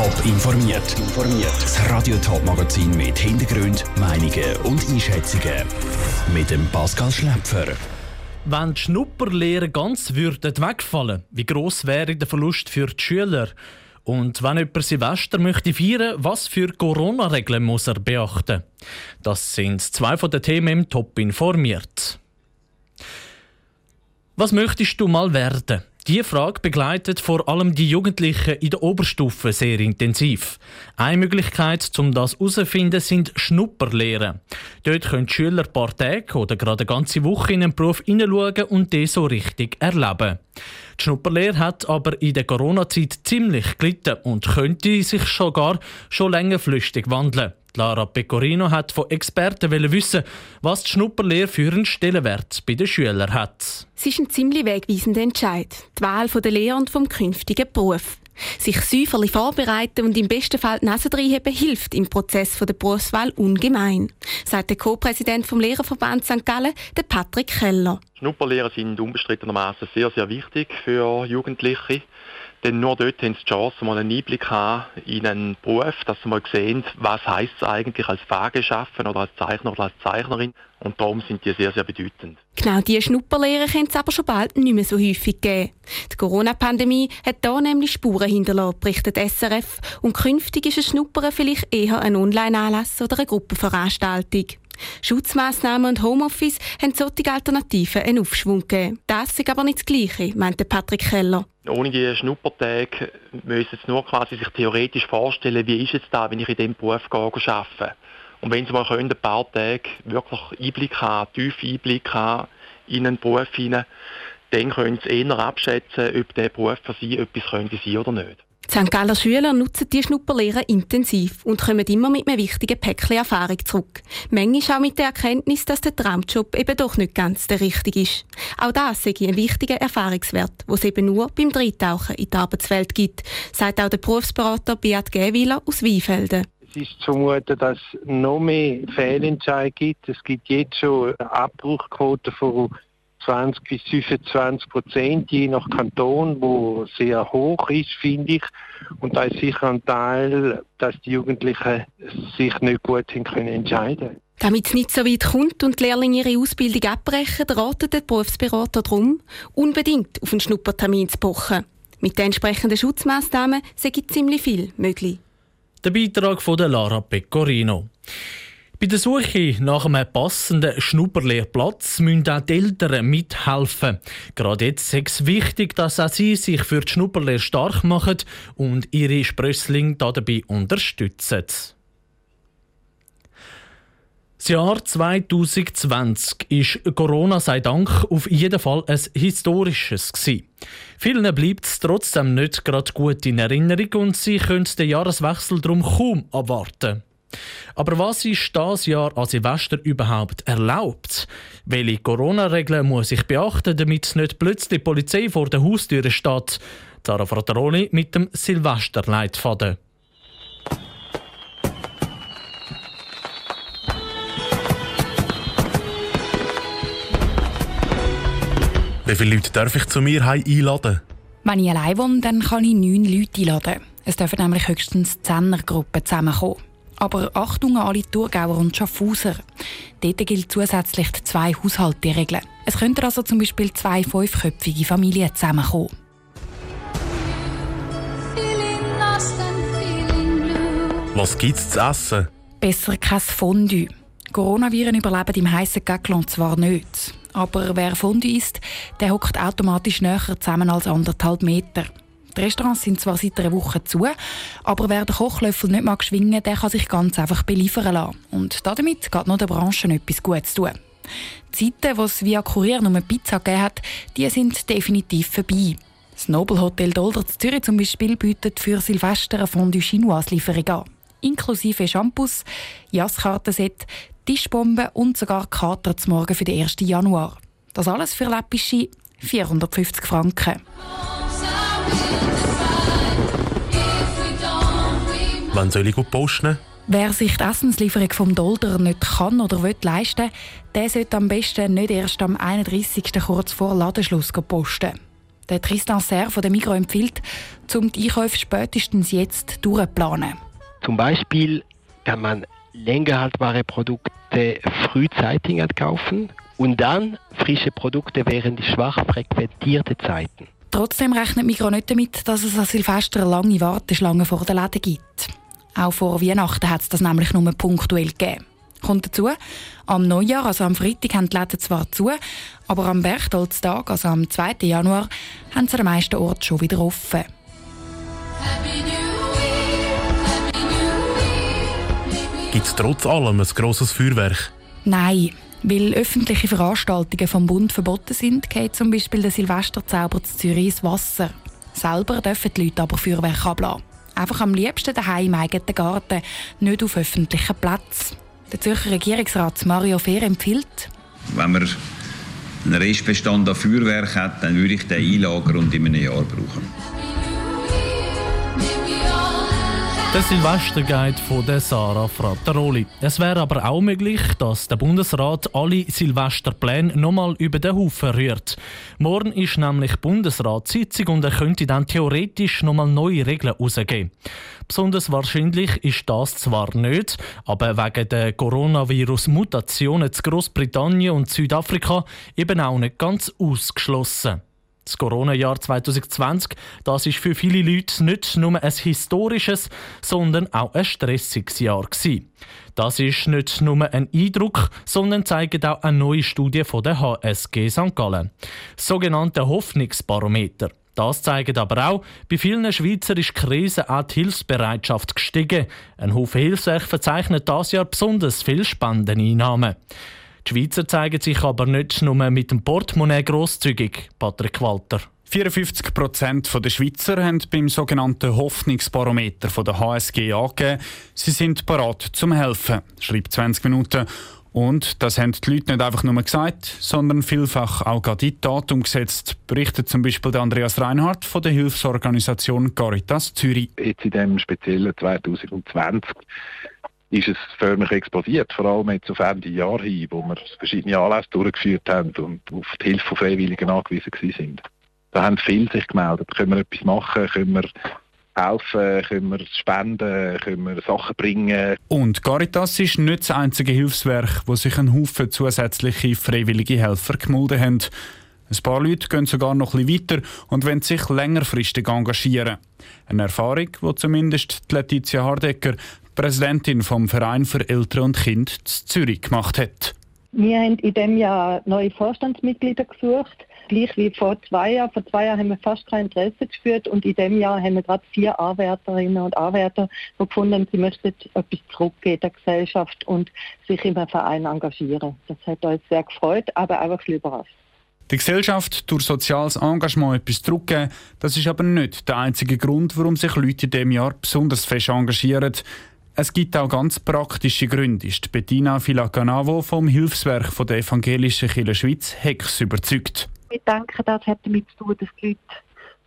Top informiert. Das Radio Top Magazin mit Hintergrund, Meinungen und Einschätzungen mit dem Pascal Schläpfer. Wenn die Schnupperlehre ganz würden wegfallen, wie gross wäre der Verlust für die Schüler? Und wenn jemand Silvester möchte feiern, was für Corona-Regeln muss er beachten? Das sind zwei von den Themen im Top informiert. Was möchtest du mal werden? Diese Frage begleitet vor allem die Jugendlichen in der Oberstufe sehr intensiv. Eine Möglichkeit, um das herauszufinden, sind Schnupperlehren. Dort können die Schüler ein paar Tage oder gerade eine ganze Woche in einen Beruf hineinschauen und den so richtig erleben. Die Schnupperlehre hat aber in der Corona-Zeit ziemlich gelitten und könnte sich sogar schon längerfristig wandeln. Lara Pecorino hat von Experten wissen, was die Schnupperlehre für einen Stellenwert bei den Schülern hat. Es ist ein ziemlich wegweisender Entscheid, die Wahl der Lehre und vom künftigen Beruf. Sich säuferlich vorbereiten und im besten Fall die Nase reinheben hilft im Prozess der Berufswahl ungemein, sagt der Co-Präsident vom Lehrerverband St. Gallen, der Patrick Keller. Schnupperlehrer sind unbestrittenermaßen sehr, sehr wichtig für Jugendliche. Denn nur dort haben sie die Chance, mal einen Einblick haben in einen Beruf, dass sie mal sehen, was heißt es eigentlich als Fahrgeschaffen oder als Zeichner oder als Zeichnerin. Und darum sind die sehr, sehr bedeutend. Genau diese Schnupperlehre können es aber schon bald nicht mehr so häufig geben. Die Corona-Pandemie hat da nämlich Spuren hinterlassen, berichtet SRF. Und künftig ist ein Schnuppern vielleicht eher ein Online-Anlass oder eine Gruppenveranstaltung. Schutzmaßnahmen und Homeoffice haben solche Alternativen einen Aufschwung gegeben. Das ist aber nicht das Gleiche, meinte Patrick Keller. Ohne die Schnuppertage müssen Sie nur quasi sich theoretisch vorstellen, wie ist es da, wenn ich in diesem Beruf arbeite. Und wenn Sie mal können, ein paar Tage wirklich Einblick haben, tiefen Einblick haben in einen Beruf hinein, dann können Sie eher abschätzen, ob der Beruf für Sie etwas könnte sein oder nicht. St. Galler Schüler nutzen die Schnupperlehre intensiv und kommen immer mit einem wichtigen Päckchen Erfahrung zurück. Manchmal auch mit der Erkenntnis, dass der Traumjob eben doch nicht ganz der richtige ist. Auch das sei ein wichtiger Erfahrungswert, den es eben nur beim Drehtauchen in die Arbeitswelt gibt, sagt auch der Berufsberater Beat Gäwiler aus Weinfelden. Es ist zu vermuten, dass es noch mehr Fehlentscheide gibt. Es gibt jetzt schon eine Abbruchquote von 20 bis 25 Prozent, je nach Kanton, wo sehr hoch ist, finde ich. Und da ist sicher ein Teil, dass die Jugendlichen sich nicht gut können entscheiden damit es nicht so weit kommt und die Lehrlinge ihre Ausbildung abbrechen, raten der Berufsberater darum, unbedingt auf einen Schnuppertermin zu pochen. Mit den entsprechenden Schutzmaßnahmen sei ziemlich viel möglich. Der Beitrag von Lara Pecorino. Bei der Suche nach einem passenden Schnupperlehrplatz müssen auch die Eltern mithelfen. Gerade jetzt ist es wichtig, dass auch sie sich für die Schnupperlehre stark machen und ihre Sprösslinge dabei unterstützen. Das Jahr 2020 ist Corona sei Dank auf jeden Fall ein historisches gewesen. Vielen bleibt es trotzdem nicht gerade gut in Erinnerung und sie können den Jahreswechsel darum kaum abwarten. Aber was ist das Jahr an Silvester überhaupt erlaubt? Welche Corona-Regeln muss ich beachten, damit nicht plötzlich die Polizei vor der Haustür steht? Zara Frateroli mit dem Silvesterleitfaden. Wie viele Leute darf ich zu mir einladen? Wenn ich allein wohne, dann kann ich neun Leute einladen. Es dürfen nämlich höchstens Zehnergruppen zusammenkommen. Aber Achtung an alle Thurgauer und Schaffhauser. Dort gilt zusätzlich die zwei Haushaltsregeln. Es könnten also zum Beispiel zwei fünfköpfige Familien zusammenkommen. Was gibt's zu essen? Besser kein Fondue. Coronaviren überleben im heißen Gacklon zwar nicht. Aber wer Fondue isst, der hockt automatisch näher zusammen als anderthalb Meter. Restaurants sind zwar seit einer Woche zu, aber wer den Kochlöffel nicht mag schwingen, der kann sich ganz einfach beliefern lassen. Und damit geht noch der Branche etwas Gutes tun. Die Zeiten, wo es via Kurier nur Pizza gegeben hat, die sind definitiv vorbei. Das Nobel Hotel Dolder zu Zürich zum Beispiel bietet für Silvester eine Fondue Chinoise Lieferung an. Inklusive Shampoos, Jasskartenset, Tischbomben und sogar Kater zum Morgen für den 1. Januar. Das alles für läppische 450 Franken. Wann soll ich posten? Wer sich die Essenslieferung vom Dolder nicht kann oder will leisten, der sollte am besten nicht erst am 31. kurz vor Ladenschluss posten. Der Tristan Serre von der Migro empfiehlt, um die Einkäufe spätestens jetzt durchzuplanen. Zum Beispiel kann man länger haltbare Produkte frühzeitig kaufen und dann frische Produkte während die schwach frequentierten Zeiten. Trotzdem rechnet Migro nicht damit, dass es an Silvester lange Warteschlangen vor den Läden gibt. Auch vor Weihnachten hat es das nämlich nur punktuell gegeben. Kommt dazu, am Neujahr, also am Freitag, haben die Läden zwar zu, aber am Berchtolztag, also am 2. Januar, haben sie an den meisten Orten schon wieder offen. Gibt es trotz allem ein grosses Feuerwerk? Nein, weil öffentliche Veranstaltungen vom Bund verboten sind, geht zum Beispiel der Silvesterzauber zu Zürich ins Wasser. Selber dürfen die Leute aber Feuerwerk ablassen. Einfach am liebsten daheim im eigenen Garten, nicht auf öffentlichen Plätzen. Der Zürcher Regierungsrat Mario Fehr empfiehlt, wenn man einen Restbestand an Feuerwerk hat, dann würde ich den einlagern und in einem Jahr brauchen. Der Silvesterguide von der Sarah Frattaroli. Es wäre aber auch möglich, dass der Bundesrat alle Silvesterpläne nochmal über den Haufen rührt. Morgen ist nämlich Bundesratssitzung und er könnte dann theoretisch nochmal neue Regeln herausgeben. Besonders wahrscheinlich ist das zwar nicht, aber wegen der Coronavirus-Mutationen zu Großbritannien und Südafrika eben auch nicht ganz ausgeschlossen. Das Corona-Jahr 2020, das ist für viele Leute nicht nur ein historisches, sondern auch ein stressiges Jahr gewesen. Das ist nicht nur ein Eindruck, sondern zeigt auch eine neue Studie von der HSG St. Gallen. Das sogenannte Hoffnungsbarometer. Das zeigt aber auch, bei vielen Schweizer ist die Krise auch die Hilfsbereitschaft gestiegen. Ein Haufen Hilfswerk verzeichnet das Jahr besonders viel Spendeneinnahmen. Die Schweizer zeigen sich aber nicht nur mit dem Portemonnaie grosszügig, Patrick Walter. 54 Prozent der Schweizer haben beim sogenannten Hoffnungsbarometer der HSG angegeben, sie sind bereit zum Helfen, schreibt 20 Minuten. Und das haben die Leute nicht einfach nur gesagt, sondern vielfach auch gerade in die Tat umgesetzt, berichtet zum Beispiel Andreas Reinhardt von der Hilfsorganisation Caritas Zürich. Jetzt in dem speziellen 2020 ist es förmlich explodiert, vor allem jetzt auf Ende Jahr hin, wo wir verschiedene Anlässe durchgeführt haben und auf die Hilfe von Freiwilligen angewiesen sind. Da haben viele sich gemeldet, können wir etwas machen, können wir helfen, können wir spenden, können wir Sachen bringen. Und Caritas ist nicht das einzige Hilfswerk, wo sich ein Haufen zusätzliche freiwillige Helfer gemulden haben. Ein paar Leute gehen sogar noch bisschen weiter und wollen sich längerfristig engagieren. Eine Erfahrung, die zumindest Letizia Hardecker, Präsidentin vom Verein für Eltern und Kinder in Zürich gemacht hat. Wir haben in diesem Jahr neue Vorstandsmitglieder gesucht, gleich wie vor zwei Jahren. Vor zwei Jahren haben wir fast kein Interesse gespürt und in diesem Jahr haben wir gerade vier Anwärterinnen und Anwärter, die gefunden haben, sie möchten etwas zurückgeben der Gesellschaft und sich im Verein engagieren. Das hat uns sehr gefreut, aber auch ein überrascht. Die Gesellschaft durch soziales Engagement etwas zurückgeben, das ist aber nicht der einzige Grund, warum sich Leute in diesem Jahr besonders fest engagieren. Es gibt auch ganz praktische Gründe, ist Bettina Filacanavo vom Hilfswerk von der Evangelischen Kirche Schweiz Hex überzeugt. Ich denke, das hat damit zu tun, dass die Leute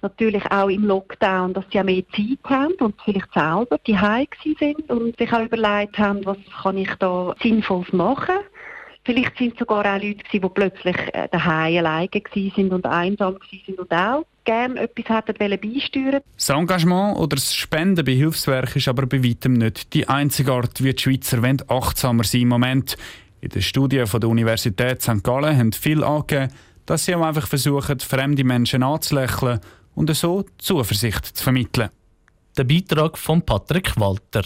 natürlich auch im Lockdown, dass sie auch mehr Zeit haben und vielleicht selber die sind und sich auch überlegt haben, was kann ich da Sinnvolles machen. Vielleicht sind es sogar auch Leute, die plötzlich äh, daheim alleine waren und einsam waren und auch gerne etwas hätten beisteuern Das Engagement oder das Spenden bei Hilfswerken ist aber bei weitem nicht die einzige Art, wie die Schweizer wollen, achtsamer sein im Moment. In der Studie von der Universität St. Gallen haben viele angegeben, dass sie auch einfach versuchen, fremde Menschen anzulächeln und so Zuversicht zu vermitteln. Der Beitrag von Patrick Walter.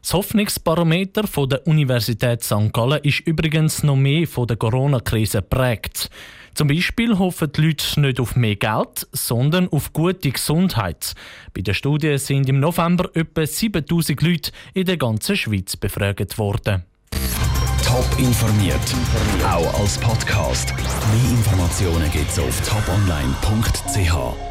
Das Hoffnungsbarometer von der Universität St. Gallen ist übrigens noch mehr von der Corona-Krise prägt. Zum Beispiel hoffen die Leute nicht auf mehr Geld, sondern auf gute Gesundheit. Bei der Studie sind im November etwa 7000 Leute in der ganzen Schweiz befragt worden. Top informiert, auch als Podcast. Mehr Informationen gibt es auf toponline.ch.